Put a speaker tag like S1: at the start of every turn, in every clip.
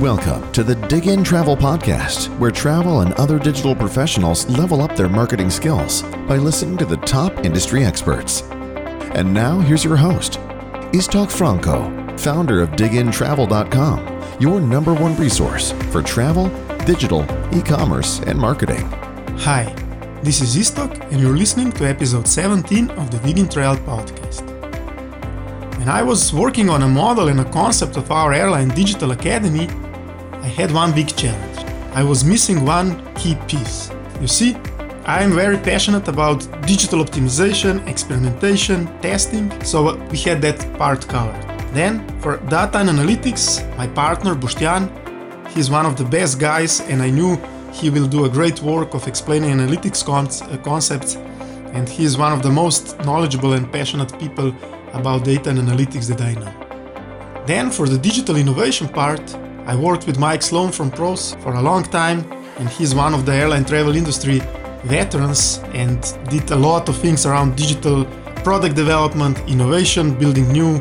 S1: Welcome to the Diggintravel Podcast, where travel and other digital professionals level up their marketing skills by listening to the top industry experts. And now, here's your host, Istok Franco, founder of Diggintravel.com, your number one resource for travel, digital, e commerce, and marketing.
S2: Hi, this is Istok, and you're listening to episode 17 of the Diggintravel podcast. When I was working on a model and a concept of our airline digital academy, I had one big challenge. I was missing one key piece. You see, I am very passionate about digital optimization, experimentation, testing, so we had that part covered. Then, for data and analytics, my partner Boštjan, he's one of the best guys, and I knew he will do a great work of explaining analytics uh, concepts, and he is one of the most knowledgeable and passionate people about data and analytics that I know. Then, for the digital innovation part, I worked with Mike Sloan from Pros for a long time, and he's one of the airline travel industry veterans and did a lot of things around digital product development, innovation, building new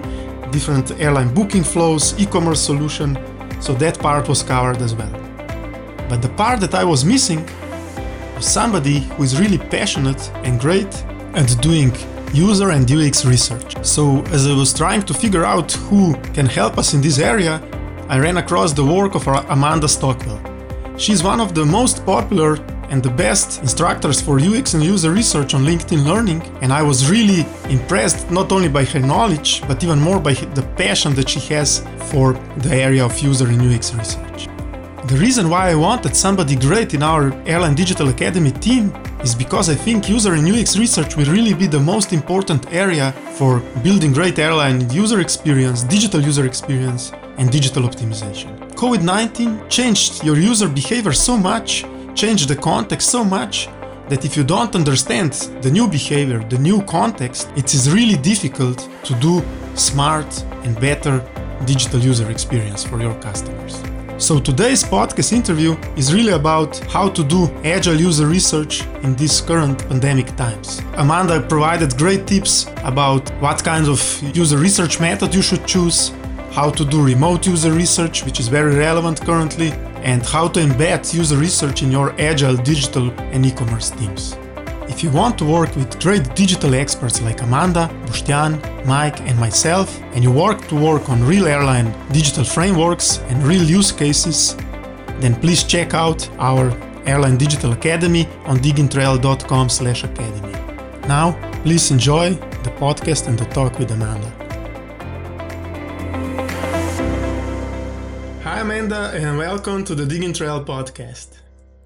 S2: different airline booking flows, e-commerce solution. So that part was covered as well. But the part that I was missing was somebody who is really passionate and great at doing user and UX research. So as I was trying to figure out who can help us in this area, I ran across the work of Amanda Stockwell. She's one of the most popular and the best instructors for UX and user research on LinkedIn Learning, and I was really impressed not only by her knowledge, but even more by the passion that she has for the area of user and UX research. The reason why I wanted somebody great in our Airline Digital Academy team is because I think user and UX research will really be the most important area for building great airline user experience, digital user experience, and digital optimization. COVID 19 changed your user behavior so much, changed the context so much, that if you don't understand the new behavior, the new context, it is really difficult to do smart and better digital user experience for your customers. So today's podcast interview is really about how to do agile user research in these current pandemic times. Amanda provided great tips about what kind of user research method you should choose, how to do remote user research, which is very relevant currently, and how to embed user research in your agile digital and e-commerce teams. If you want to work with great digital experts like Amanda, Boštjan, Mike, and myself, and you work to work on real airline digital frameworks and real use cases, then please check out our Airline Digital Academy on diggintravel.com/academy. Now, please enjoy the podcast and the talk with Amanda. Hi, Amanda, and welcome to the Diggintravel podcast.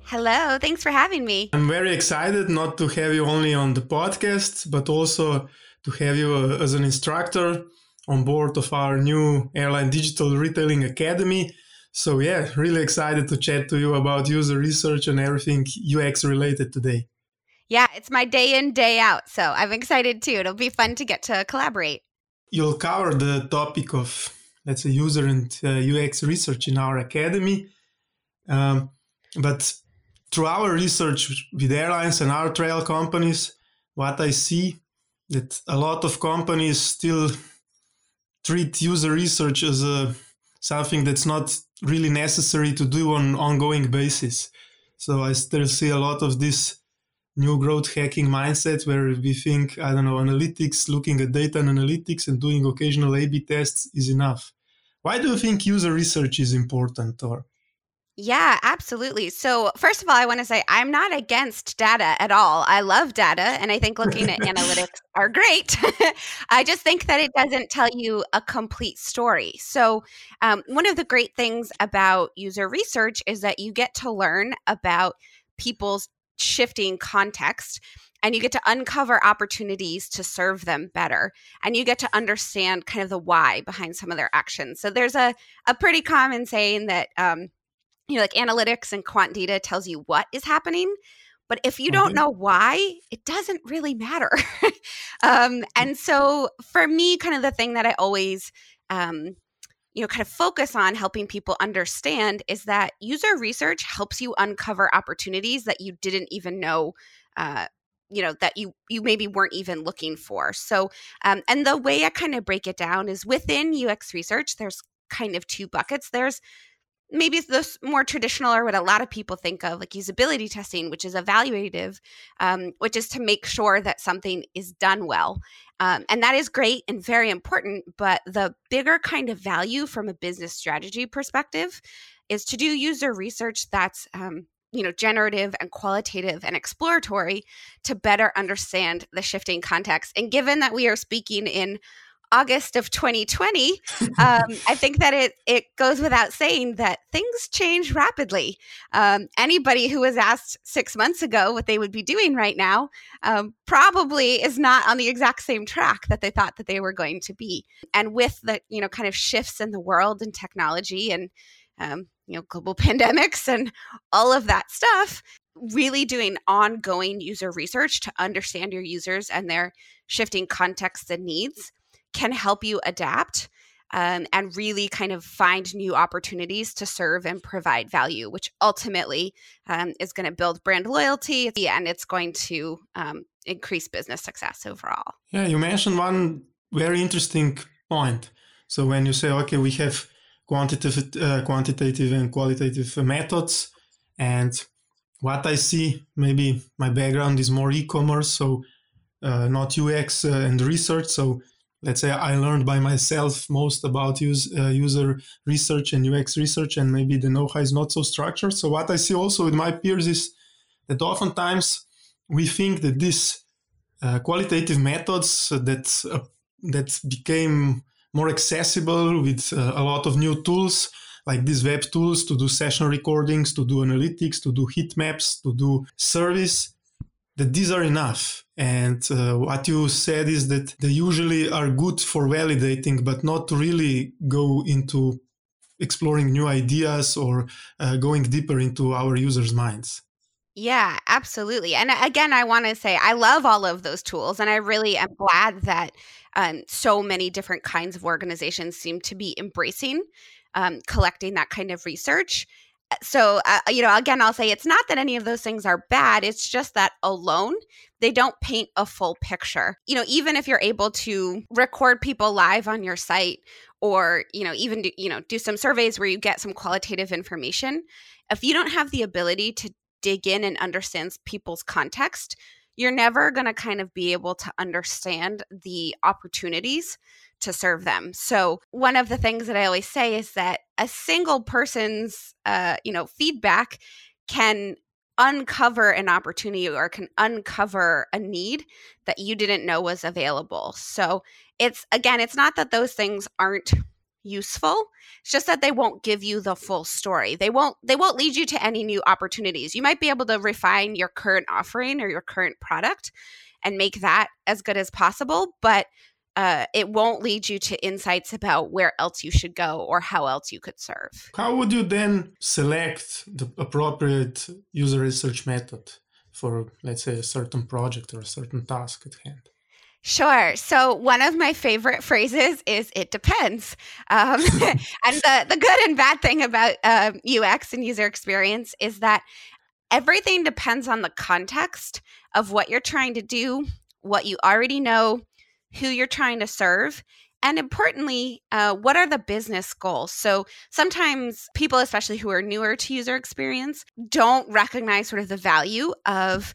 S3: Hello, thanks for having me.
S2: I'm very excited not to have you only on the podcast, but also to have you uh, as an instructor on board of our new Airline Digital Retailing Academy. So, yeah, really excited to chat to you about user research and everything UX related today.
S3: Yeah, it's my day in, day out. So, I'm excited too. It'll be fun to get to collaborate.
S2: You'll cover the topic of, let's say, user and uh, UX research in our academy. Um, but through our research with airlines and our trail companies, what I see is that a lot of companies still treat user research as a something that's not really necessary to do on ongoing basis. So I still see a lot of this new growth hacking mindset where we think, I don't know, analytics, looking at data and analytics and doing occasional A-B tests is enough. Why do you think user research is important or
S3: yeah, absolutely. So, first of all, I want to say I'm not against data at all. I love data and I think looking at analytics are great. I just think that it doesn't tell you a complete story. So, um, one of the great things about user research is that you get to learn about people's shifting context and you get to uncover opportunities to serve them better and you get to understand kind of the why behind some of their actions so there's a, a pretty common saying that um, you know like analytics and quant data tells you what is happening but if you don't mm-hmm. know why it doesn't really matter um, mm. and so for me kind of the thing that i always um, you know kind of focus on helping people understand is that user research helps you uncover opportunities that you didn't even know uh, you know that you you maybe weren't even looking for so um, and the way i kind of break it down is within ux research there's kind of two buckets there's maybe the more traditional or what a lot of people think of like usability testing which is evaluative um, which is to make sure that something is done well. Um, and that is great and very important but the bigger kind of value from a business strategy perspective is to do user research that's um, you know generative and qualitative and exploratory to better understand the shifting context. And given that we are speaking in August of 2020, um, I think that it it goes without saying that things change rapidly. Um, anybody who was asked six months ago what they would be doing right now um, probably is not on the exact same track that they thought that they were going to be. And with the you know kind of shifts in the world and technology and um, you know global pandemics and all of that stuff, really doing ongoing user research to understand your users and their shifting contexts and needs can help you adapt um, and really kind of find new opportunities to serve and provide value, which ultimately um, is going to build brand loyalty and it's going to um, increase business success overall.
S2: Yeah, you mentioned one very interesting point. So when you say, okay, we have quantitative, uh, quantitative and qualitative methods, and what I see, maybe my background is more e-commerce, so uh, not UX uh, and research. So let's say I learned by myself most about use, uh, user research and UX research, and maybe the know-how is not so structured. So what I see also with my peers is that oftentimes we think that these uh, qualitative methods that uh, that became more accessible with uh, a lot of new tools like these web tools to do session recordings, to do analytics, to do heat maps, to do service that these are enough. And uh, what you said is that they usually are good for validating, but not really go into exploring new ideas or uh, going deeper into our users' minds.
S3: Yeah, absolutely. And uh, again, I want to say I love all of those tools, and I really am glad that um, so many different kinds of organizations seem to be embracing um, collecting that kind of research so uh, you know again i'll say it's not that any of those things are bad it's just that alone they don't paint a full picture. You know even if you're able to record people live on your site or you know even do, you know do some surveys where you get some qualitative information if you don't have the ability to dig in and understand people's context you're never going to kind of be able to understand the opportunities to serve them. So one of the things that I always say is that a single person's uh, you know feedback can uncover an opportunity or can uncover a need that you didn't know was available. So it's again, it's not that those things aren't useful it's just that they won't give you the full story they won't they won't lead you to any new opportunities you might be able to refine your current offering or your current product and make that as good as possible but uh, it won't lead you to insights about where else you should go or how else you could serve.
S2: How would you then select the appropriate user research method for, let's say, a certain project or a certain task at hand?
S3: Sure. So one of my favorite phrases is "it depends," um, and the the good and bad thing about um, UX and user experience is that everything depends on the context of what you're trying to do, what you already know, who you're trying to serve, and importantly, uh, what are the business goals? So sometimes people, especially who are newer to user experience, don't recognize sort of the value of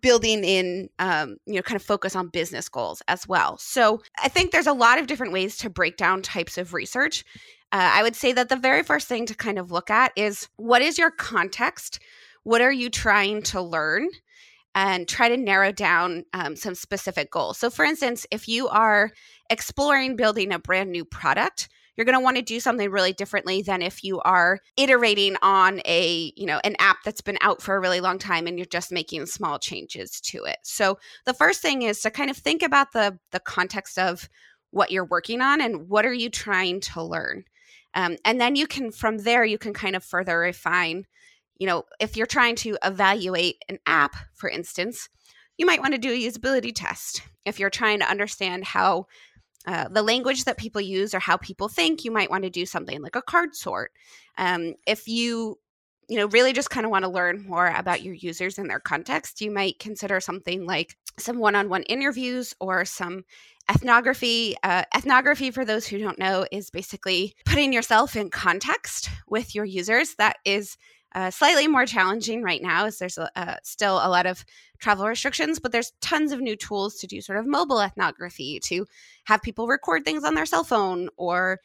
S3: building in um, you know kind of focus on business goals as well. So i think there's a lot of different ways to break down types of research. Uh, i would say that the very first thing to kind of look at is what is your context? What are you trying to learn and try to narrow down um, some specific goals. So, for instance, if you are exploring building a brand new product, you're going to want to do something really differently than if you are iterating on a you know an app that's been out for a really long time and you're just making small changes to it so the first thing is to kind of think about the the context of what you're working on and what are you trying to learn um, and then you can from there you can kind of further refine you know, if you're trying to evaluate an app, for instance, you might want to do a usability test. If you're trying to understand how uh, the language that people use or how people think, you might want to do something like a card sort. Um, if you you know really just kind of want to learn more about your users and their context you might consider something like some one-on-one interviews or some ethnography. Uh, ethnography, for those who don't know, is basically putting yourself in context with your users. That is uh, slightly more challenging right now, as there's uh, still a lot of travel restrictions, but there's tons of new tools to do sort of mobile ethnography to have people record things on their cell phone or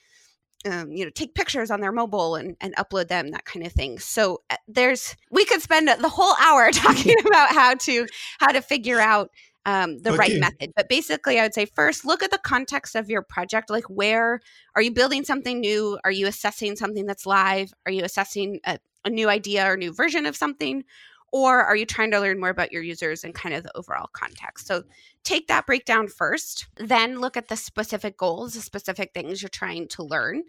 S3: um, you know take pictures on their mobile and, and upload them that kind of thing. So uh, there's we could spend the whole hour talking about how to how to figure out um, the okay. right method. But basically i would say first look at the context of your project. Like where are you building something new? Are you assessing something that's live? Are you assessing a, a new idea or new version of something or are you trying to learn more about your users and kind of the overall context so take that breakdown first then look at the specific goals the specific things you're trying to learn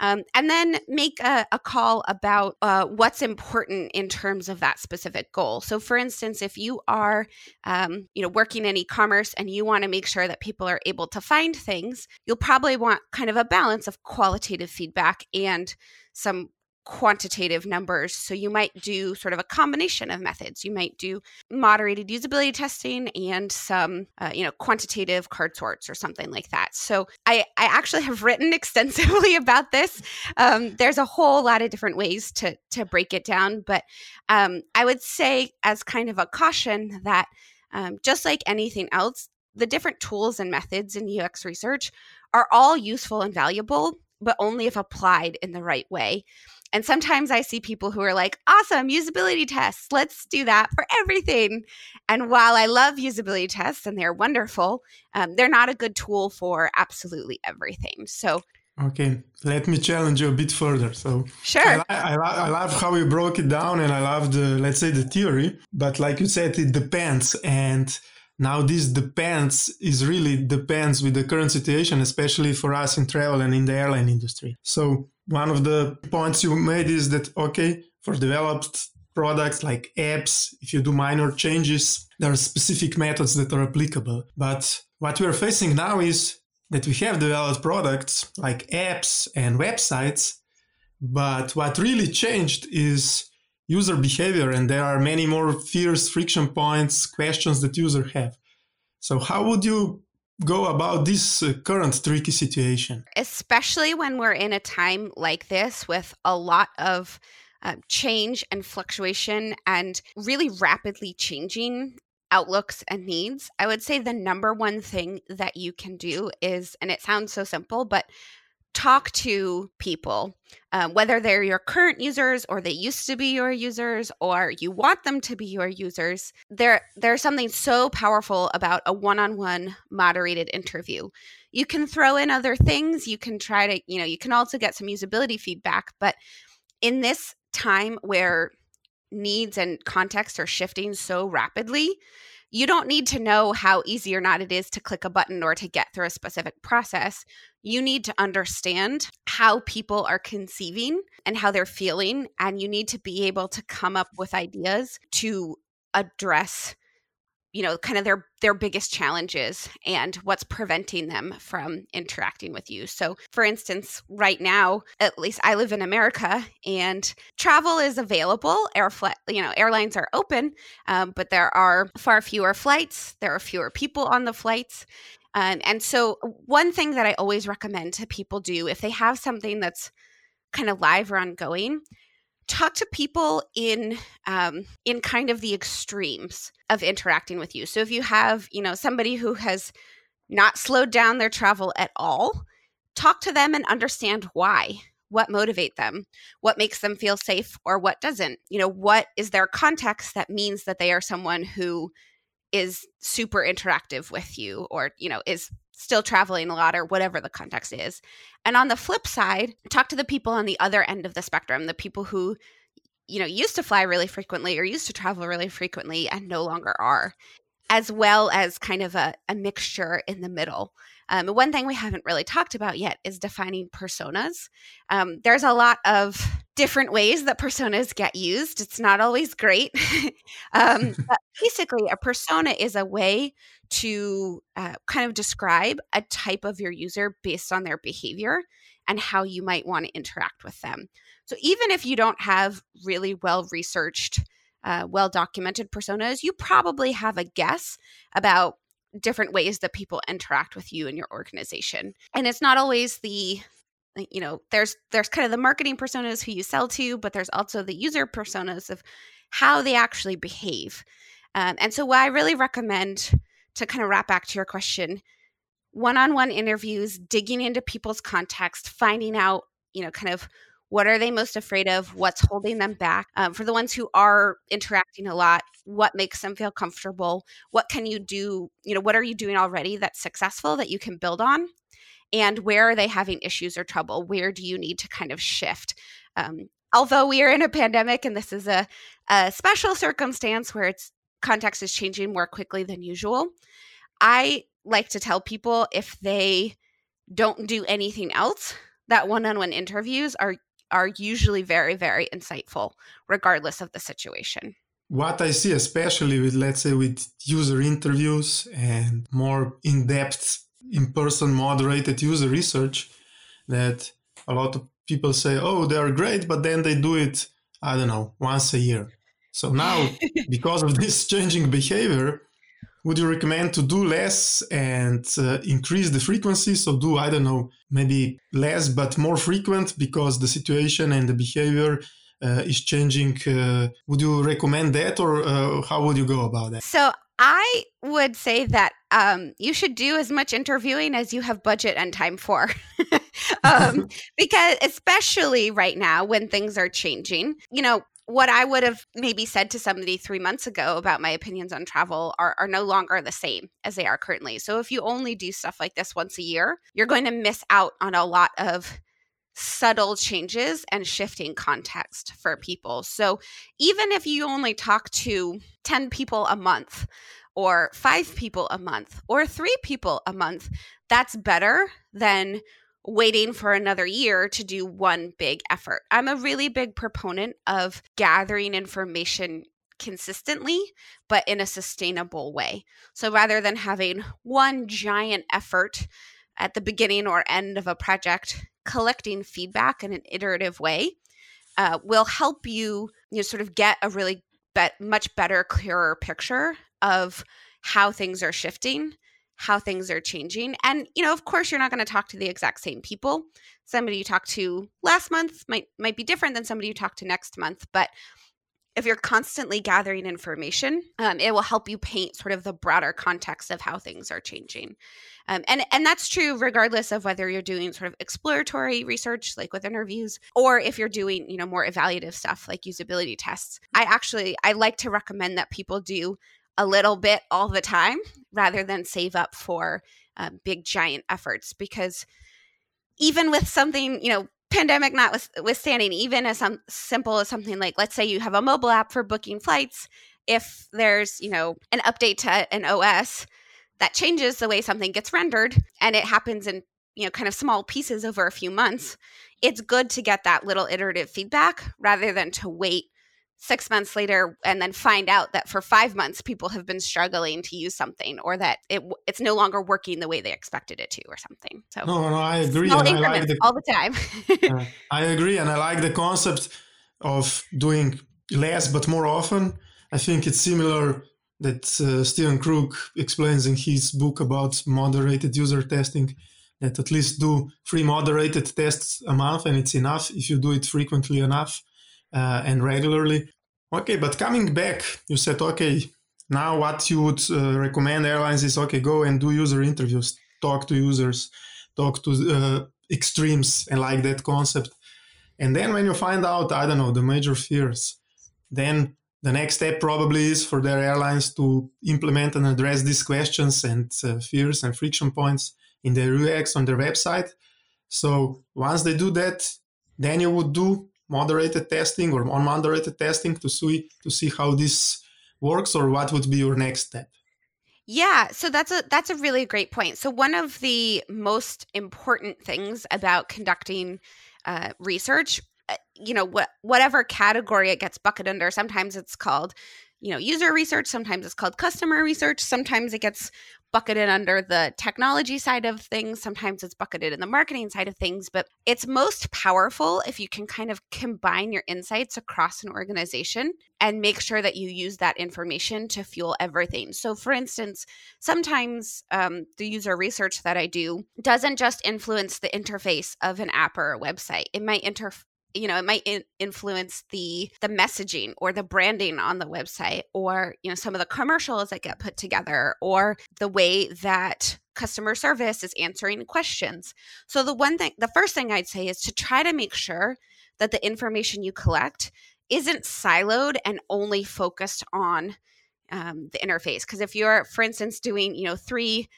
S3: um, and then make a, a call about uh, what's important in terms of that specific goal. So, for instance, if you are, um, you know, working in e-commerce and you want to make sure that people are able to find things, you'll probably want kind of a balance of qualitative feedback and some quantitative numbers. So you might do sort of a combination of methods. You might do moderated usability testing and some, uh, you know, quantitative card sorts or something like that. So I, I actually have written extensively about this. Um, there's a whole lot of different ways to to break it down, but um, I would say as kind of a caution that um, just like anything else, the different tools and methods in UX research are all useful and valuable, but only if applied in the right way. And sometimes I see people who are like, awesome, usability tests. Let's do that for everything. And while I love usability tests and they're wonderful, um, they're not a good tool for absolutely everything. So,
S2: okay, let me challenge you a bit further. So,
S3: sure. I,
S2: I, I love how you broke it down and I love the, let's say, the theory. But like you said, it depends. And now this depends is really depends with the current situation especially for us in travel and in the airline industry so one of the points you made is that okay for developed products like apps if you do minor changes there are specific methods that are applicable. But what we're facing now is that we have developed products like apps and websites but what really changed is user behavior and there are many more fears friction points questions that users have. So how would you go about this uh, current tricky situation?
S3: Especially when we're in a time like this with a lot of uh, change and fluctuation and really rapidly changing outlooks and needs i would say the number one thing that you can do is and it sounds so simple but talk to people, um, whether they're your current users or they used to be your users or you want them to be your users. There, there's something so powerful about a one-on-one moderated interview. You can throw in other things. You can try to, you know, you can also get some usability feedback. But in this time where needs and context are shifting so rapidly, you don't need to know how easy or not it is to click a button or to get through a specific process. You need to understand how people are conceiving and how they're feeling. And you need to be able to come up with ideas to address you know kind of their their biggest challenges and what's preventing them from interacting with you. So for instance right now at least i live in america and travel is available. Air flight you know airlines are open um, but there are far fewer flights there are fewer people on the flights. Um, and so one thing that i always recommend to people do if they have something that's kind of live or ongoing talk to people in um, in kind of the extremes of interacting with you. So if you have, you know, somebody who has not slowed down their travel at all, talk to them and understand why. What motivate them? What makes them feel safe or what doesn't? You know, what is their context that means that they are someone who is super interactive with you or, you know, is still traveling a lot or whatever the context is. And on the flip side, talk to the people on the other end of the spectrum, the people who you know used to fly really frequently or used to travel really frequently and no longer are as well as kind of a, a mixture in the middle. Um, one thing we haven't really talked about yet is defining personas. Um, there's a lot of different ways that personas get used. It's not always great. Um, but basically a persona is a way to uh, kind of describe a type of your user based on their behavior and how you might want to interact with them. So even if you don't have really well researched, uh, well documented personas, you probably have a guess about different ways that people interact with you and your organization. And it's not always the you know there's there's kind of the marketing personas who you sell to but there's also the user personas of how they actually behave um, and so what i really recommend to kind of wrap back to your question one-on-one interviews digging into people's context finding out you know kind of what are they most afraid of what's holding them back um, for the ones who are interacting a lot what makes them feel comfortable what can you do you know what are you doing already that's successful that you can build on and where are they having issues or trouble? Where do you need to kind of shift? Um, although we are in a pandemic and this is a, a special circumstance where its context is changing more quickly than usual. I like to tell people if they don't do anything else that one-on-one interviews are are usually very very insightful regardless of the situation.
S2: What i see especially with let's say with user interviews and more in-depth in-person moderated user research that a lot of people say oh they are great but then they do it i don't know once a year so now because of this changing behavior would you recommend to do less and uh, increase the frequency so do i don't know maybe less but more frequent because the situation and the behavior uh, is changing uh, would you recommend that or uh, how would you go about that
S3: so I would say that um, you should do as much interviewing as you have budget and time for. um, because, especially right now when things are changing, you know, what I would have maybe said to somebody three months ago about my opinions on travel are, are no longer the same as they are currently. So, if you only do stuff like this once a year, you're going to miss out on a lot of subtle changes and shifting context for people. So even if you only talk to 10 people a month, or five people a month, or three people a month, that's better than waiting for another year to do one big effort. I'm a really big proponent of gathering information consistently, but in a sustainable way. So rather than having one giant effort at the beginning or end of a project collecting feedback in an iterative way uh, will help you, you know, sort of get a really bet much better, clearer picture of how things are shifting, how things are changing. And, you know, of course, you're not going to talk to the exact same people. Somebody you talked to last month might might be different than somebody you talk to next month, but if you're constantly gathering information, um, it will help you paint sort of the broader context of how things are changing. Um, and and that's true regardless of whether you're doing sort of exploratory research, like with interviews, or if you're doing you know more evaluative stuff like usability tests. I actually I like to recommend that people do a little bit all the time rather than save up for uh, big giant efforts because even with something you know pandemic notwithstanding, even as some simple as something like, let's say you have a mobile app for booking flights, if there's, you know, an update to an OS that changes the way something gets rendered and it happens in, you know, kind of small pieces over a few months, it's good to get that little iterative feedback rather than to wait six months later and then find out that for five months people have been struggling to use something or that it it's no longer working the way they expected it to or something. So
S2: no no i agree
S3: small increments like the, all the time.
S2: Uh, i agree and i like the concept of doing less but more often. I think it's similar that uh, steven krug explains in his book about moderated user testing that at least do three moderated tests a month and it's enough if you do it frequently enough uh, and regularly. Okay, but coming back, you said, okay, now what you would uh, recommend airlines is, okay, go and do user interviews, talk to users, talk to uh, extremes, and like that concept. And then when you find out, I don't know, the major fears, then the next step probably is for their airlines to implement and address these questions and uh, fears and friction points in their UX on their website. So once they do that, then you would do moderated testing or unmoderated testing to see to see how this works or what would be your next step?
S3: Yeah so that's a that's a really great point. So one of the most important things about conducting uh, research uh, you know what whatever category it gets bucketed under sometimes it's called you know user research sometimes it's called customer research sometimes it gets bucketed under the technology side of things. Sometimes it's bucketed in the marketing side of things but it's most powerful if you can kind of combine your insights across an organization and make sure that you use that information to fuel everything. So for instance sometimes um, the user research that i do doesn't just influence the interface of an app or a website. It might inter- you know it might in- influence the the messaging or the branding on the website or you know some of the commercials that get put together or the way that customer service is answering questions. So the one thing the first thing i'd say is to try to make sure that the information you collect isn't siloed and only focused on um, the interface. Because if you're for instance doing you know three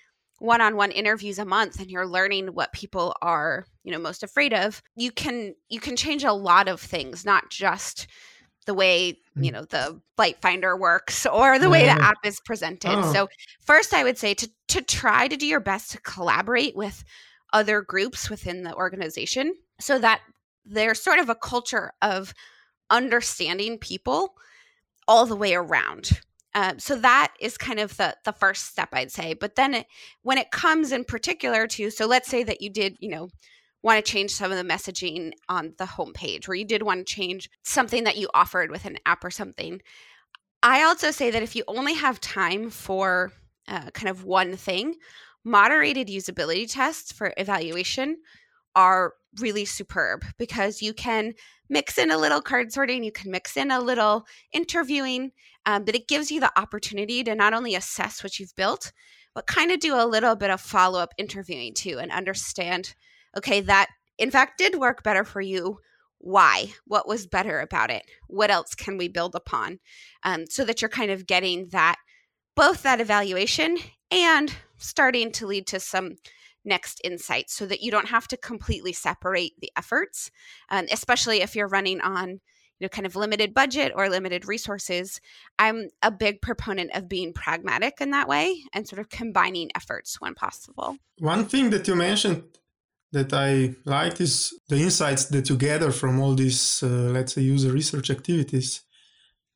S3: one-on-one interviews a month and you're learning what people are you know most afraid of you can you can change a lot of things not just the way you mm. know the flight finder works or the way the app is presented oh. so first i would say to to try to do your best to collaborate with other groups within the organization so that there's sort of a culture of understanding people all the way around um, so that is kind of the the first step I'd say. But then it, when it comes in particular to, so let's say that you did, you know, want to change some of the messaging on the homepage, or you did want to change something that you offered with an app or something. I also say that if you only have time for uh, kind of one thing, moderated usability tests for evaluation are really superb because you can mix in a little card sorting, you can mix in a little interviewing, um, but it gives you the opportunity to not only assess what you've built, but kind of do a little bit of follow up interviewing too and understand okay, that in fact did work better for you. Why? What was better about it? What else can we build upon? Um, so that you're kind of getting that both that evaluation and starting to lead to some next insights so that you don't have to completely separate the efforts, um, especially if you're running on you know kind of limited budget or limited resources. I'm a big proponent of being pragmatic in that way and sort of combining efforts when possible.
S2: One thing that you mentioned that i liked is the insights that you gather from all these uh, let's say user research activities.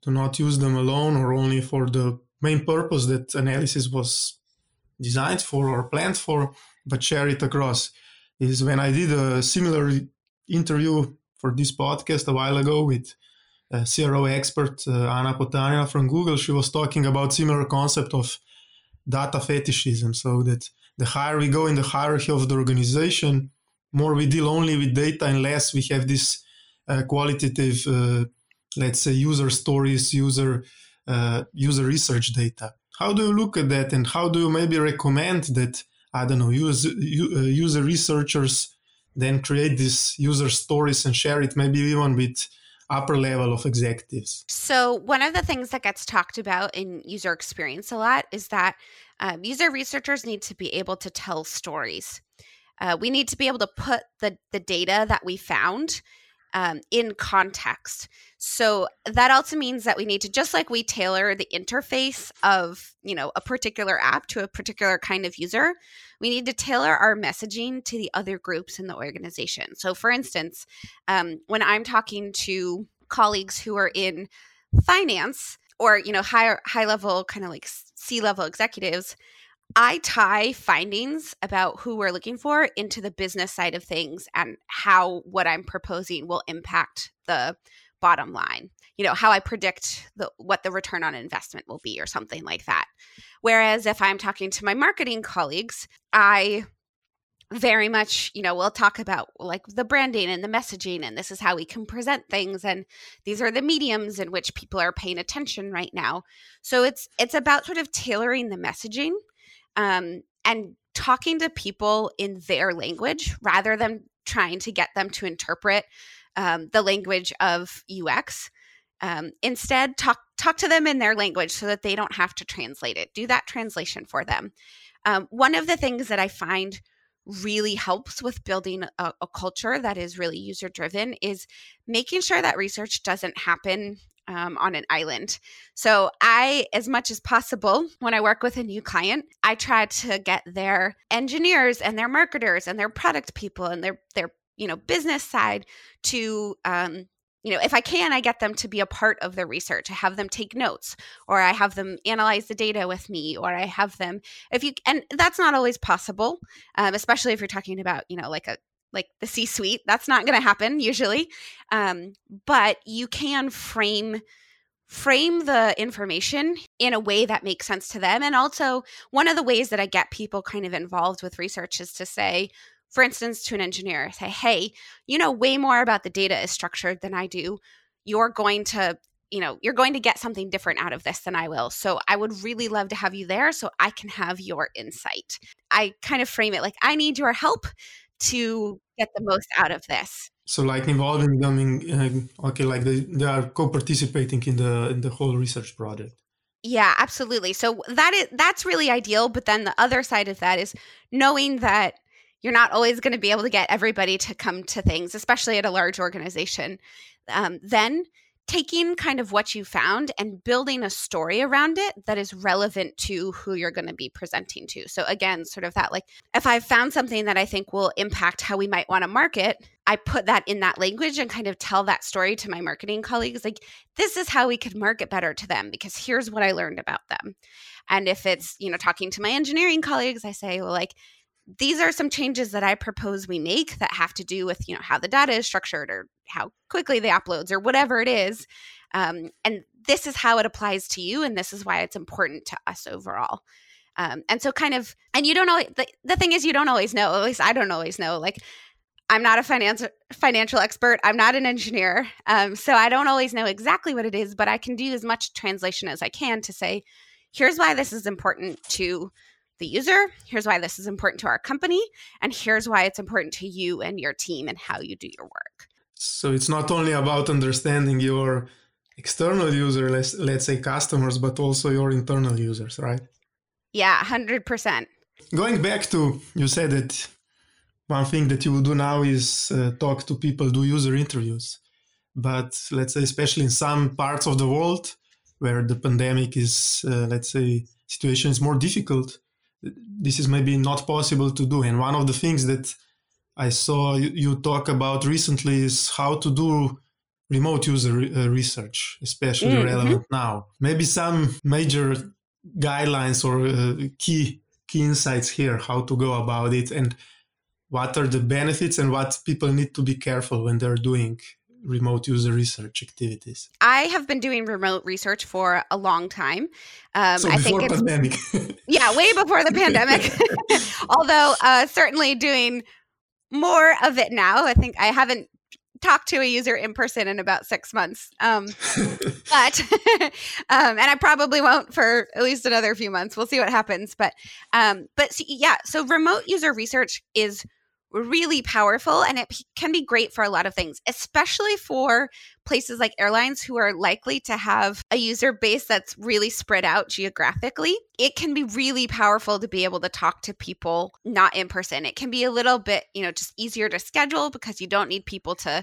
S2: To not use them alone or only for the main purpose that analysis was designed for or planned for but share it across. Is when I did a similar interview for this podcast a while ago with a CRO expert uh, Anna Potania from Google. She was talking about similar concept of data fetishism. So that the higher we go in the hierarchy of the organization, more we deal only with data and less we have this uh, qualitative, uh, let's say, user stories, user uh, user research data. How do you look at that, and how do you maybe recommend that I don't know, use, uh, user researchers then create these user stories and share it maybe even with upper level of executives.
S3: So, one of the things that gets talked about in user experience a lot is that um, user researchers need to be able to tell stories. Uh, we need to be able to put the, the data that we found um, in context. So that also means that we need to, just like we tailor the interface of, you know, a particular app to a particular kind of user, we need to tailor our messaging to the other groups in the organization. So, for instance, um, when I'm talking to colleagues who are in finance or, you know, higher high level kind of like C level executives, I tie findings about who we're looking for into the business side of things and how what I'm proposing will impact the bottom line. You know, how I predict the, what the return on investment will be or something like that. Whereas if I'm talking to my marketing colleagues, I very much, you know, we'll talk about like the branding and the messaging and this is how we can present things and these are the mediums in which people are paying attention right now. So it's it's about sort of tailoring the messaging um, and talking to people in their language rather than trying to get them to interpret um, the language of UX. Um, instead, talk talk to them in their language so that they don't have to translate it. Do that translation for them. Um, one of the things that I find really helps with building a, a culture that is really user driven is making sure that research doesn't happen um, on an island. So, I, as much as possible, when I work with a new client, I try to get their engineers and their marketers and their product people and their their you know business side to um, you know, if I can, I get them to be a part of the research. I have them take notes, or I have them analyze the data with me, or I have them, if you, and that's not always possible, um, especially if you're talking about, you know, like a, like the C suite. That's not going to happen usually. Um, but you can frame frame the information in a way that makes sense to them. And also, one of the ways that I get people kind of involved with research is to say, for instance, to an engineer, say, hey, you know way more about the data is structured than I do. You're going to you know you're going to get something different out of this than i will so i would really love to have you there so i can have your insight i kind of frame it like i need your help to get the most out of this.
S2: So like involving them in uh, okay like they, they are co-participating in the in the whole research project.
S3: Yeah absolutely. So that is that's really ideal but then the other side of that is knowing that you're not always going to be able to get everybody to come to things especially at a large organization. Um, then taking kind of what you found and building a story around it that is relevant to who you're going to be presenting to. So, again, sort of that like, if I've found something that I think will impact how we might want to market, I put that in that language and kind of tell that story to my marketing colleagues. Like, this is how we could market better to them because here's what I learned about them. And if it's, you know, talking to my engineering colleagues, I say, well, like, these are some changes that I propose we make that have to do with, you know, how the data is structured or how quickly they uploads or whatever it is. Um, and this is how it applies to you. And this is why it's important to us overall. Um, and so kind of, and you don't know, the, the thing is you don't always know, at least I don't always know, like, I'm not a financial financial expert. I'm not an engineer, um, so I don't always know exactly what it is. But I can do as much translation as I can to say, here's why this is important to the user. Here's why this is important to our company. And here's why it's important to you and your team and how you do your work.
S2: So it's not only about understanding your external user, let's, let's say customers, but also your internal users, right?
S3: Yeah, 100%.
S2: Going back to, you said that one thing that you will do now is uh, talk to people, do user interviews. But let's say, especially in some parts of the world where the pandemic is, uh, let's say, situation is more difficult, this is maybe not possible to do. And one of the things that I saw you, talk about recently is how to do remote user uh, research, especially mm-hmm. relevant now. Maybe some major guidelines or uh, key key insights here, how to go about it, and what are the benefits and what people need to be careful when they're doing remote user research activities?
S3: I have been doing remote research for a long time.
S2: Um, so I think it's, pandemic.
S3: yeah, way before the pandemic. Although uh, certainly doing more of it now. I think I haven't talked to a user in person in about six months. Um, but um, and I probably won't for at least another few months. We'll see what happens. But um, but see, yeah, so remote user research is really powerful and it can be great for a lot of things, especially for places like airlines who are likely to have a user base that's really spread out geographically. It can be really powerful to be able to talk to people not in person. It can be a little bit, you know, just easier to schedule because you don't need people to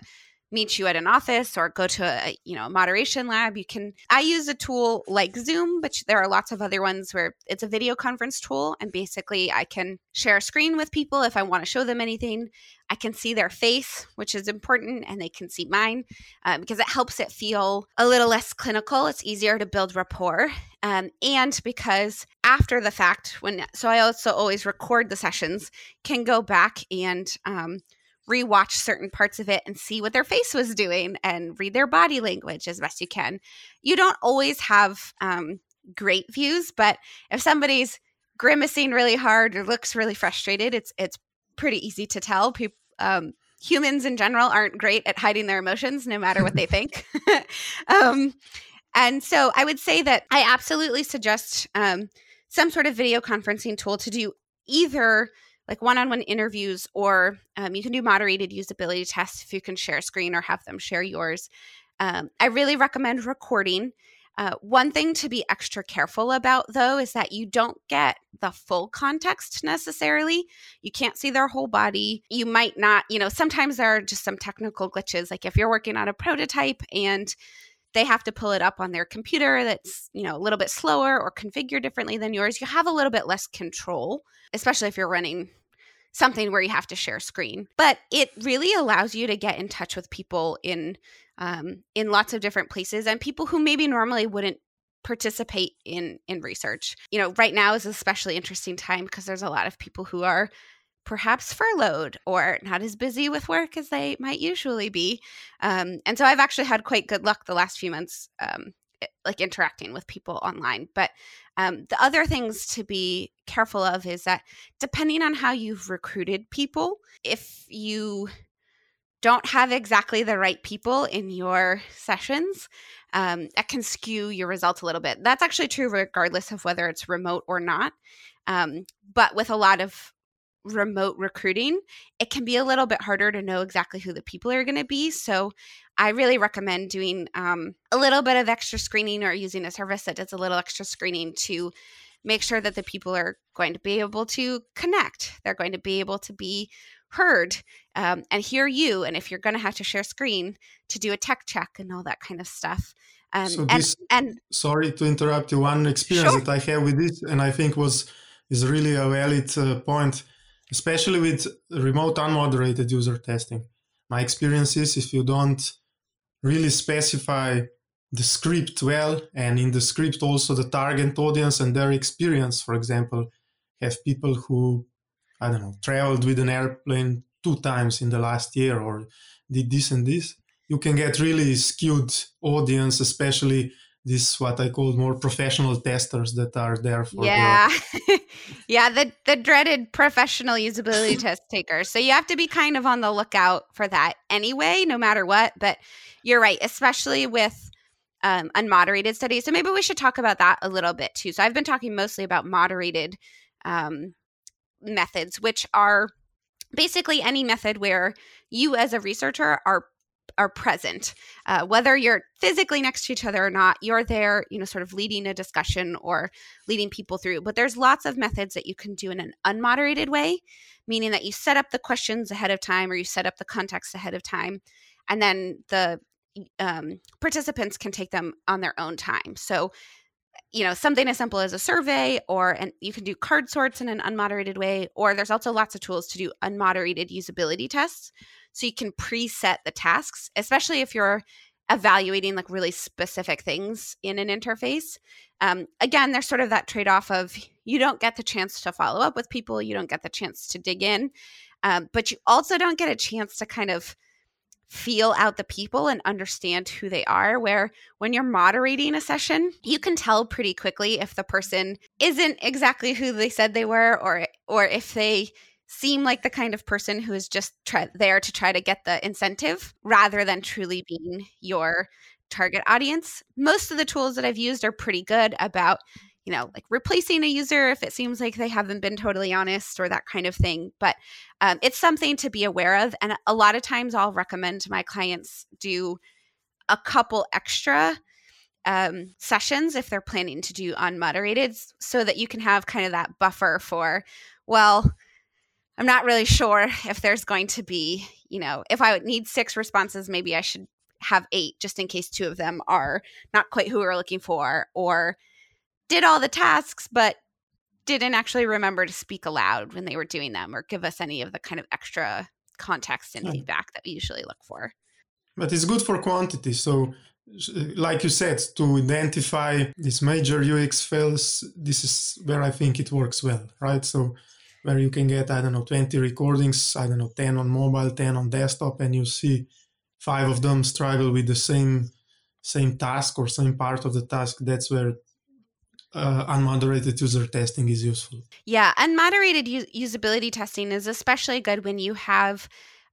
S3: meet you at an office or go to a you know a moderation lab you can i use a tool like zoom but there are lots of other ones where it's a video conference tool and basically i can share a screen with people if i want to show them anything. I can see their face which is important and they can see mine um, because it helps it feel a little less clinical. It's easier to build rapport um, and because after the fact when so i also always record the sessions can go back and um, rewatch certain parts of it and see what their face was doing and read their body language as best you can. You don't always have um, great views, but if somebody's grimacing really hard or looks really frustrated, it's it's pretty easy to tell. People, um, humans in general aren't great at hiding their emotions, no matter what they think. um, and so, I would say that I absolutely suggest um, some sort of video conferencing tool to do either like one-on-one interviews or um, you can do moderated usability tests if you can share a screen or have them share yours. Um, i really recommend recording. Uh, one thing to be extra careful about though is that you don't get the full context necessarily. You can't see their whole body. You might not you know sometimes there are just some technical glitches like if you're working on a prototype and they have to pull it up on their computer that's you know a little bit slower or configured differently than yours you have a little bit less control especially if you're running something where you have to share screen. But it really allows you to get in touch with people in um, in lots of different places and people who maybe normally wouldn't participate in in research. You know, right now is especially interesting time because there's a lot of people who are perhaps furloughed or not as busy with work as they might usually be. Um, and so I've actually had quite good luck the last few months, um, like interacting with people online. But um, the other things to be careful of is that depending on how you've recruited people, if you don't have exactly the right people in your sessions, um, that can skew your results a little bit. That's actually true regardless of whether it's remote or not. Um, but with a lot of remote recruiting, it can be a little bit harder to know exactly who the people are going to be. So I really recommend doing um, a little bit of extra screening or using a service that does a little extra screening to make sure that the people are going to be able to connect. They're going to be able to be heard um, and hear you. And if you're going to have to share screen to do a tech check and all that kind of stuff. Um,
S2: so this, and, and sorry to interrupt you. One experience sure. that I have with this, and I think was is really a valid uh, point especially with remote unmoderated user testing. My experience is if you don't really specify the script well, and in the script also the target audience and their experience, for example, have people who, I don't know, traveled with an airplane two times in the last year or did this and this, you can get really skewed audience, especially this what I call more professional testers that are there for
S3: yeah. Yeah the the dreaded professional usability test takers. So you have to be kind of on the lookout for that anyway no matter what but you're right especially with um, unmoderated studies. So maybe we should talk about that a little bit too. So I've been talking mostly about moderated um, methods which are basically any method where you as a researcher are are present. Uh, whether you're physically next to each other or not you're there you know sort of leading a discussion or leading people through. But there's lots of methods that you can do in an unmoderated way meaning that you set up the questions ahead of time or you set up the context ahead of time and then the um, participants can take them on their own time. So you know something as simple as a survey or and you can do card sorts in an unmoderated way or there's also lots of tools to do unmoderated usability tests so you can preset the tasks, especially if you're evaluating like really specific things in an interface. Um, again, there's sort of that trade off of you don't get the chance to follow up with people, you don't get the chance to dig in, um, but you also don't get a chance to kind of feel out the people and understand who they are where when you're moderating a session you can tell pretty quickly if the person isn't exactly who they said they were or or if they seem like the kind of person who is just try- there to try to get the incentive rather than truly being your target audience. Most of the tools that I've used are pretty good about, you know, like replacing a user if it seems like they haven't been totally honest or that kind of thing. But um, it's something to be aware of. And a lot of times I'll recommend my clients do a couple extra um, sessions if they're planning to do unmoderated so that you can have kind of that buffer for, well, I'm not really sure if there's going to be, you know, if I would need six responses, maybe I should have eight just in case two of them are not quite who we're looking for or did all the tasks but didn't actually remember to speak aloud when they were doing them or give us any of the kind of extra context and hmm. feedback that we usually look for.
S2: But it's good for quantity. So, uh, like you said, to identify these major UX fails, this is where I think it works well, right? So, where you can get, I don't know, 20 recordings, I don't know, 10 on mobile, 10 on desktop, and you see five of them struggle with the same same task or same part of the task. That's where uh, unmoderated user testing is useful.
S3: Yeah, unmoderated u- usability testing is especially good when you have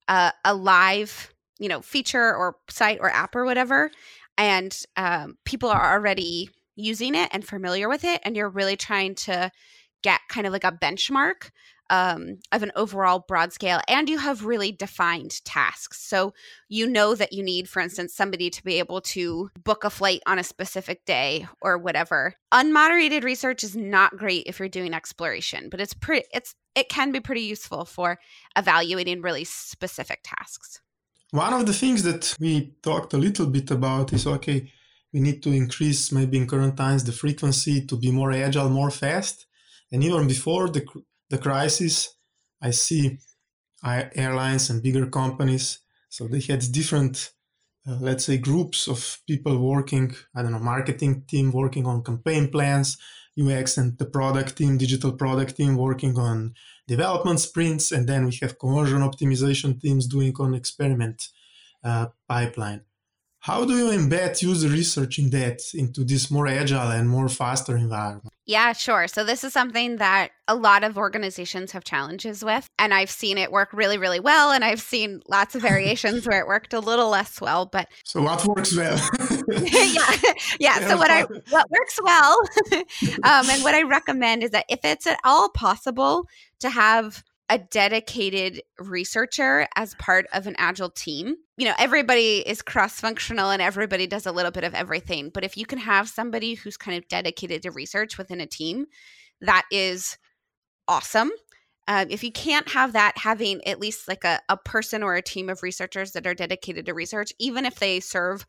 S3: uh, a live, you know, feature or site or app or whatever, and um, people are already using it and familiar with it, and you're really trying to get kind of like a benchmark um, of an overall broad scale and you have really defined tasks. So you know that you need for instance somebody to be able to book a flight on a specific day or whatever. Unmoderated research is not great if you're doing exploration but it's pretty it's it can be pretty useful for evaluating really specific tasks.
S2: One of the things that we talked a little bit about is okay we need to increase maybe in current times the frequency to be more agile more fast. And even before the, the crisis, I see airlines and bigger companies. So they had different, uh, let's say, groups of people working. I don't know, marketing team working on campaign plans, UX and the product team, digital product team working on development sprints, and then we have conversion optimization teams doing on experiment uh, pipeline. How do you embed user research in that into this more agile and more faster environment?
S3: Yeah, sure. So this is something that a lot of organizations have challenges with, and I've seen it work really, really well, and I've seen lots of variations where it worked a little less well. But
S2: so what works well?
S3: yeah, yeah. So what I what works well, um, and what I recommend is that if it's at all possible to have a dedicated researcher as part of an agile team. You know, everybody is cross functional and everybody does a little bit of everything. But if you can have somebody who's kind of dedicated to research within a team, that is awesome. Um, if you can't have that, having at least like a, a person or a team of researchers that are dedicated to research, even if they serve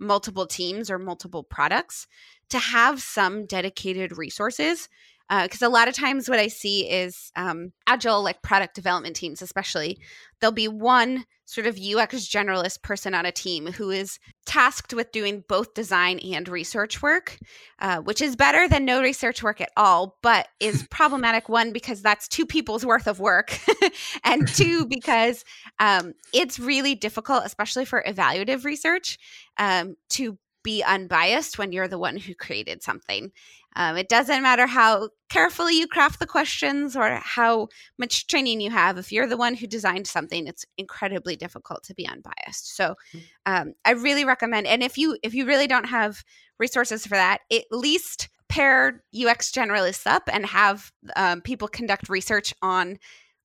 S3: multiple teams or multiple products, to have some dedicated resources because uh, a lot of times what I see is um, agile, like product development teams, especially, there'll be one sort of UX generalist person on a team who is tasked with doing both design and research work, uh, which is better than no research work at all, but is problematic. One, because that's two people's worth of work, and two, because um, it's really difficult, especially for evaluative research, um, to be unbiased when you're the one who created something. Um, it doesn't matter how carefully you craft the questions or how much training you have. If you're the one who designed something, it's incredibly difficult to be unbiased. So, hmm. um, I really recommend. And if you if you really don't have resources for that, at least pair UX generalists up and have um, people conduct research on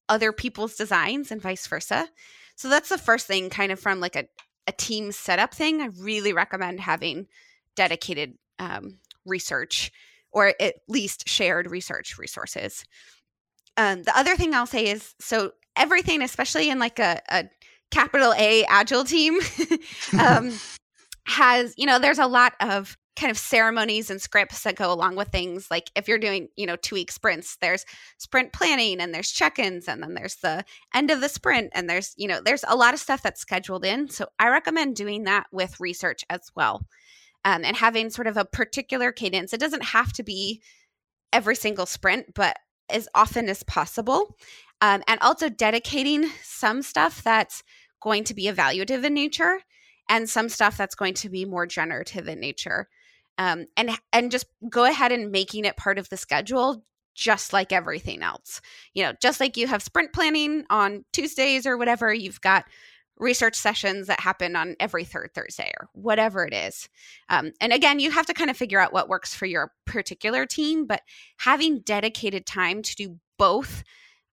S3: other people's designs and vice versa. So that's the first thing, kind of from like a, a team setup thing. I really recommend having dedicated um, research or at least shared research resources. Um, the other thing I'll say is so everything, especially in like a, a capital A agile team, um, has, you know, there's a lot of kind of ceremonies and scripts that go along with things. Like if you're doing you know two week sprints there's sprint planning and there's check-ins and then there's the end of the sprint and there's you know there's a lot of stuff that's scheduled in. So i recommend doing that with research as well um, and having sort of a particular cadence. It doesn't have to be every single sprint, but as often as possible. Um, and also dedicating some stuff that's going to be evaluative in nature and some stuff that's going to be more generative in nature. Um, and and just go ahead and making it part of the schedule just like everything else. You know, just like you have sprint planning on Tuesdays or whatever, you've got research sessions that happen on every third Thursday or whatever it is. Um, and again, you have to kind of figure out what works for your particular team, but having dedicated time to do both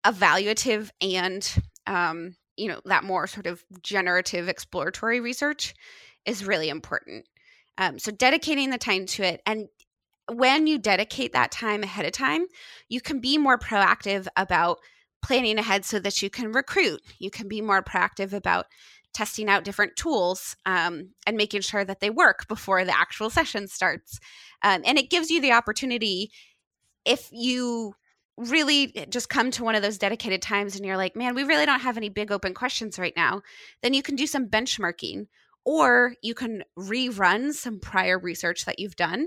S3: evaluative and, um, you know, that more sort of generative exploratory research is really important. Um, so dedicating the time to it and when you dedicate that time ahead of time, you can be more proactive about planning ahead so that you can recruit. You can be more proactive about testing out different tools um, and making sure that they work before the actual session starts. Um, and it gives you the opportunity if you really just come to one of those dedicated times and you're like, man, we really don't have any big open questions right now, then you can do some benchmarking or you can rerun some prior research that you've done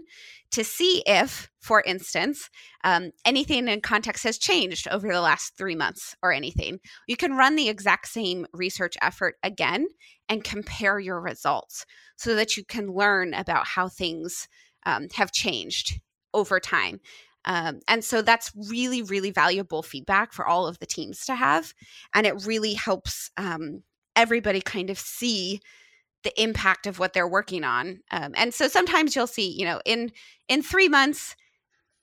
S3: to see if, for instance, um, anything in context has changed over the last three months or anything. You can run the exact same research effort again and compare your results so that you can learn about how things um, have changed over time. Um, and so that's really, really valuable feedback for all of the teams to have. And it really helps um, everybody kind of see the impact of what they're working on. Um, and so sometimes you'll see, you know, in in three months,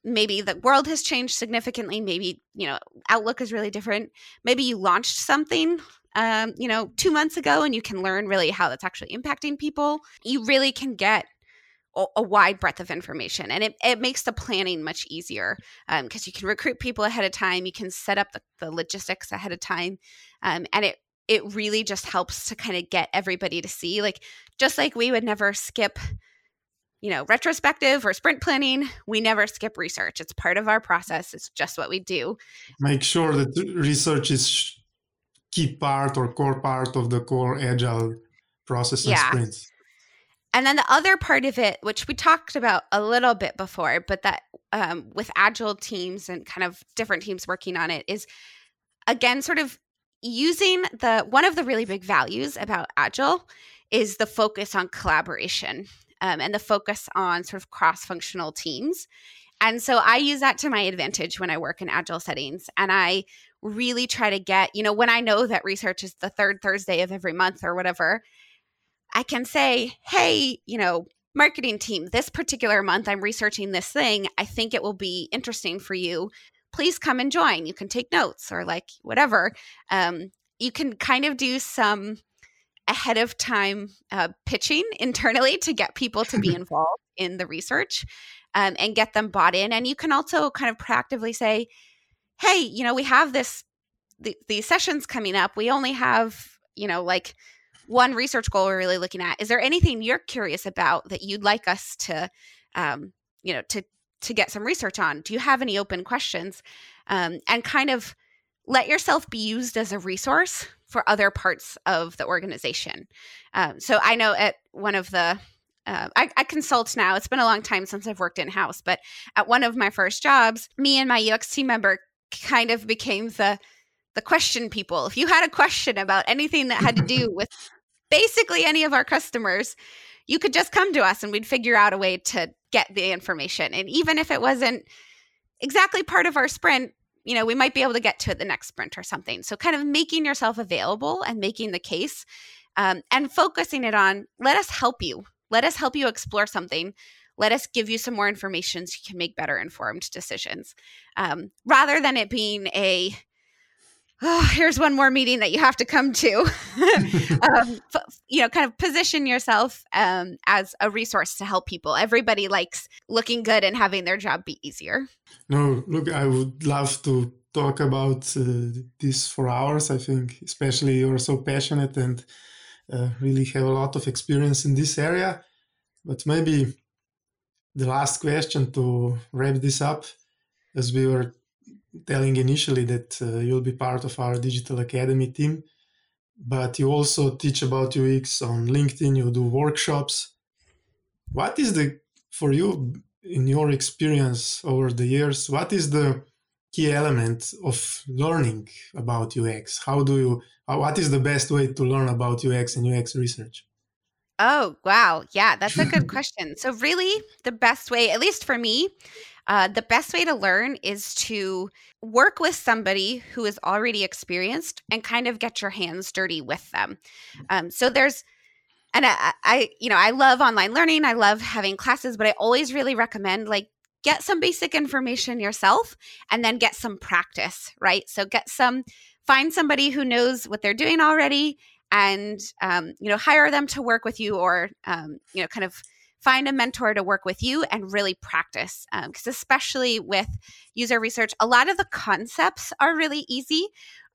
S3: maybe the world has changed significantly. Maybe you know, outlook is really different. Maybe you launched something. Um, you know, two months ago, and you can learn really how that's actually impacting people. You really can get a wide breadth of information and it, it makes the planning much easier because um, you can recruit people ahead of time you can set up the, the logistics ahead of time um, and it it really just helps to kind of get everybody to see like just like we would never skip you know, retrospective or sprint planning, we never skip research. It's part of our process. It's just what we do.
S2: Make sure that research is key part or core part of the core agile process and yeah. sprints.
S3: And then the other part of it, which we talked about a little bit before, but that um, with agile teams and kind of different teams working on it is again sort of using the one of the really big values about agile is the focus on collaboration um, and the focus on sort of cross functional teams. And so I use that to my advantage when I work in agile settings. And I really try to get, you know, when I know that research is the third Thursday of every month or whatever, I can say, hey, you know, marketing team, this particular month I'm researching this thing. I think it will be interesting for you. Please come and join. You can take notes or like whatever. Um, you can kind of do some ahead of time uh, pitching internally to get people to be involved in the research um, and get them bought in. And you can also kind of proactively say, hey, you know, we have this, th- these sessions coming up. We only have, you know, like one research goal we're really looking at. Is there anything you're curious about that you'd like us to, um, you know, to, to get some research on? Do you have any open questions? Um, and kind of let yourself be used as a resource for other parts of the organization. Um, so I know at one of the uh, I, I, consult now. It's been a long time since I've worked in house, but at one of my first jobs, me and my UX team member kind of became the the question people. If you had a question about anything that had to do with basically any of our customers, you could just come to us and we'd figure out a way to get the information. And even if it wasn't exactly part of our sprint, you know, we might be able to get to it the next sprint or something. So, kind of making yourself available and making the case um, and focusing it on let us help you. Let us help you explore something. Let us give you some more information so you can make better informed decisions um, rather than it being a oh, here's one more meeting that you have to come to. um, you know, kind of position yourself um, as a resource to help people. Everybody likes looking good and having their job be easier.
S2: No, look, I would love to talk about uh, this for hours. I think, especially you're so passionate and uh, really have a lot of experience in this area. But maybe the last question to wrap this up, as we were telling initially that uh, you'll be part of our digital academy team but you also teach about ux on linkedin you do workshops. What is the for you in your experience over the years what is the key element of learning about ux? How do you what is the best way to learn about ux and ux research?
S3: Oh wow. Yeah that's a good question. So really the best way at least for me uh, the best way to learn is to work with somebody who is already experienced and kind of get your hands dirty with them. Um, so there's, and I, I, you know, I love online learning. I love having classes, but I always really recommend like get some basic information yourself and then get some practice, right? So get some, find somebody who knows what they're doing already and, um, you know, hire them to work with you or, um, you know, kind of find a mentor to work with you and really practice. Because um, especially with user research, a lot of the concepts are really easy,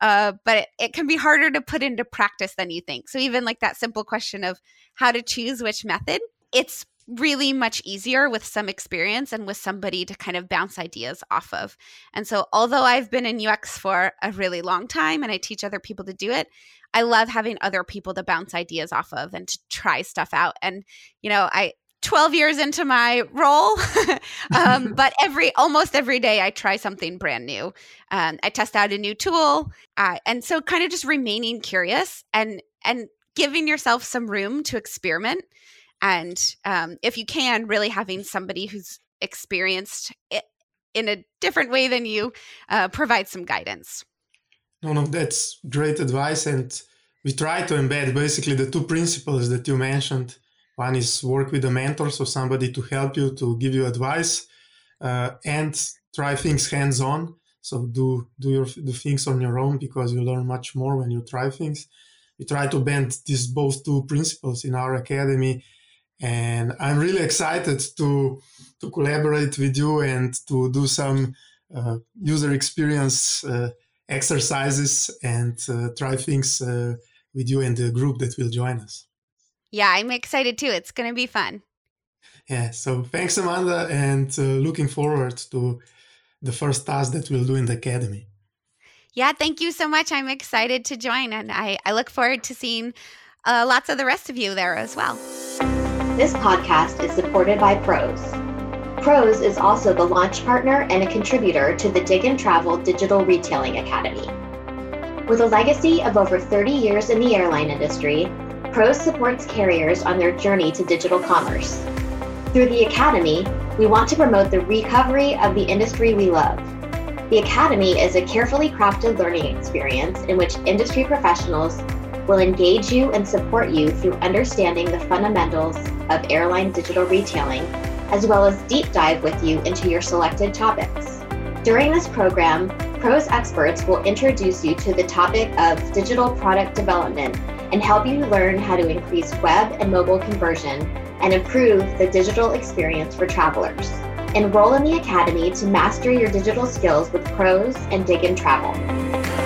S3: uh, but it, it can be harder to put into practice than you think. So even like that simple question of how to choose which method, it's really much easier with some experience and with somebody to kind of bounce ideas off of. And so, although I've been in UX for a really long time and I teach other people to do it, I love having other people to bounce ideas off of and to try stuff out. And, you know, I, 12 years into my role um, but every almost every day i try something brand new. Um, i test out a new tool uh, and so kind of just remaining curious and and giving yourself some room to experiment. And um, if you can really having somebody who's experienced it in a different way than you uh, provide some guidance.
S2: No no that's great advice and we try to embed basically the two principles that you mentioned one is work with a mentor, so somebody to help you, to give you advice, uh, and try things hands on. So do do your do things on your own because you learn much more when you try things. We try to bend these both two principles in our academy, and I'm really excited to to collaborate with you and to do some uh, user experience uh, exercises and uh, try things uh, with you and the group that will join us.
S3: Yeah, I'm excited too. It's going to be fun.
S2: Yeah, so thanks, Amanda, and uh, looking forward to the first task that we'll do in the academy.
S3: Yeah, thank you so much. I'm excited to join, and I, I look forward to seeing uh, lots of the rest of you there as well.
S4: This podcast is supported by Pros. Pros is also the launch partner and a contributor to the Diggintravel Digital Retailing Academy. With a legacy of over 30 years in the airline industry, Pros supports carriers on their journey to digital commerce. Through the Academy, we want to promote the recovery of the industry we love. The Academy is a carefully crafted learning experience in which industry professionals will engage you and support you through understanding the fundamentals of airline digital retailing, as well as deep dive with you into your selected topics. During this program, PROS experts will introduce you to the topic of digital product development and help you learn how to increase web and mobile conversion and improve the digital experience for travelers. Enroll in the Academy to master your digital skills with pros and Diggintravel.